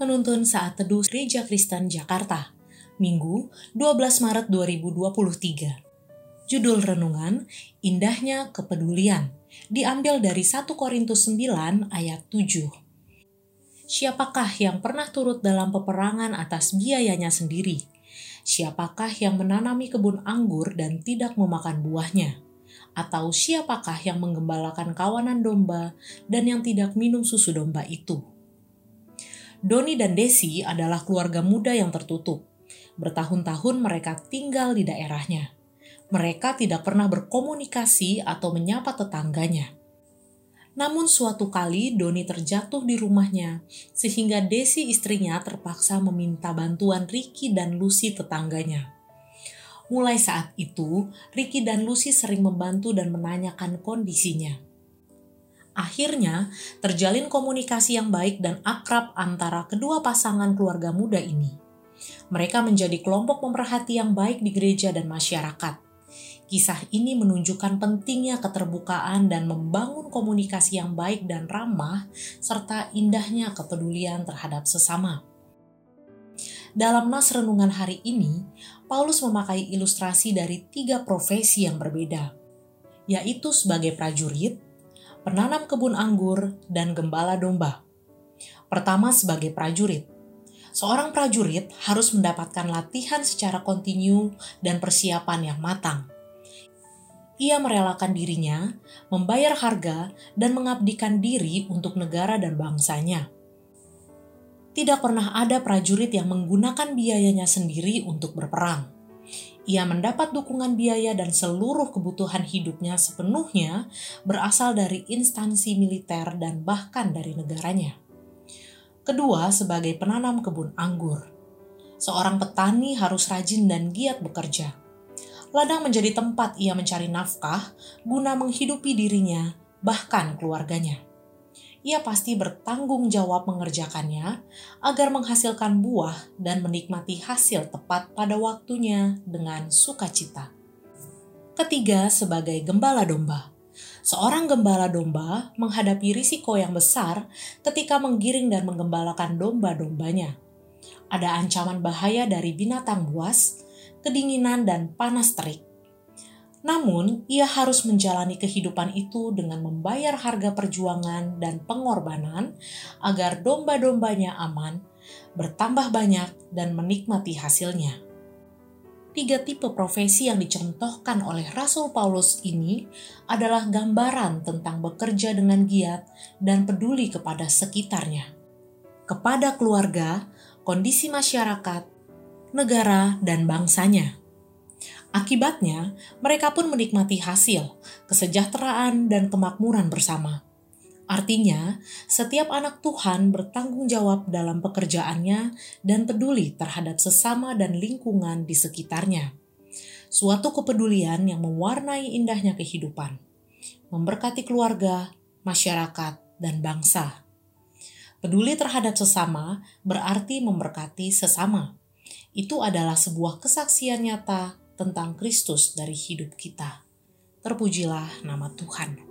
Penuntun Saat Teduh Gereja Kristen Jakarta, Minggu 12 Maret 2023. Judul Renungan, Indahnya Kepedulian, diambil dari 1 Korintus 9 ayat 7. Siapakah yang pernah turut dalam peperangan atas biayanya sendiri? Siapakah yang menanami kebun anggur dan tidak memakan buahnya? Atau siapakah yang menggembalakan kawanan domba dan yang tidak minum susu domba itu? Doni dan Desi adalah keluarga muda yang tertutup. Bertahun-tahun mereka tinggal di daerahnya. Mereka tidak pernah berkomunikasi atau menyapa tetangganya. Namun suatu kali Doni terjatuh di rumahnya, sehingga Desi istrinya terpaksa meminta bantuan Ricky dan Lucy tetangganya. Mulai saat itu, Ricky dan Lucy sering membantu dan menanyakan kondisinya. Akhirnya, terjalin komunikasi yang baik dan akrab antara kedua pasangan keluarga muda ini. Mereka menjadi kelompok pemerhati yang baik di gereja dan masyarakat. Kisah ini menunjukkan pentingnya keterbukaan dan membangun komunikasi yang baik dan ramah, serta indahnya kepedulian terhadap sesama. Dalam nas renungan hari ini, Paulus memakai ilustrasi dari tiga profesi yang berbeda, yaitu sebagai prajurit, penanam kebun anggur, dan gembala domba. Pertama, sebagai prajurit. Seorang prajurit harus mendapatkan latihan secara kontinu dan persiapan yang matang. Ia merelakan dirinya, membayar harga, dan mengabdikan diri untuk negara dan bangsanya. Tidak pernah ada prajurit yang menggunakan biayanya sendiri untuk berperang ia mendapat dukungan biaya dan seluruh kebutuhan hidupnya sepenuhnya berasal dari instansi militer dan bahkan dari negaranya. Kedua, sebagai penanam kebun anggur. Seorang petani harus rajin dan giat bekerja. Ladang menjadi tempat ia mencari nafkah guna menghidupi dirinya, bahkan keluarganya ia pasti bertanggung jawab mengerjakannya agar menghasilkan buah dan menikmati hasil tepat pada waktunya dengan sukacita. Ketiga, sebagai gembala domba. Seorang gembala domba menghadapi risiko yang besar ketika menggiring dan menggembalakan domba-dombanya. Ada ancaman bahaya dari binatang buas, kedinginan, dan panas terik namun, ia harus menjalani kehidupan itu dengan membayar harga perjuangan dan pengorbanan agar domba-dombanya aman, bertambah banyak, dan menikmati hasilnya. Tiga tipe profesi yang dicontohkan oleh Rasul Paulus ini adalah gambaran tentang bekerja dengan giat dan peduli kepada sekitarnya, kepada keluarga, kondisi masyarakat, negara, dan bangsanya. Akibatnya, mereka pun menikmati hasil, kesejahteraan, dan kemakmuran bersama. Artinya, setiap anak Tuhan bertanggung jawab dalam pekerjaannya dan peduli terhadap sesama dan lingkungan di sekitarnya. Suatu kepedulian yang mewarnai indahnya kehidupan, memberkati keluarga, masyarakat, dan bangsa. Peduli terhadap sesama berarti memberkati sesama. Itu adalah sebuah kesaksian nyata tentang Kristus dari hidup kita. Terpujilah nama Tuhan.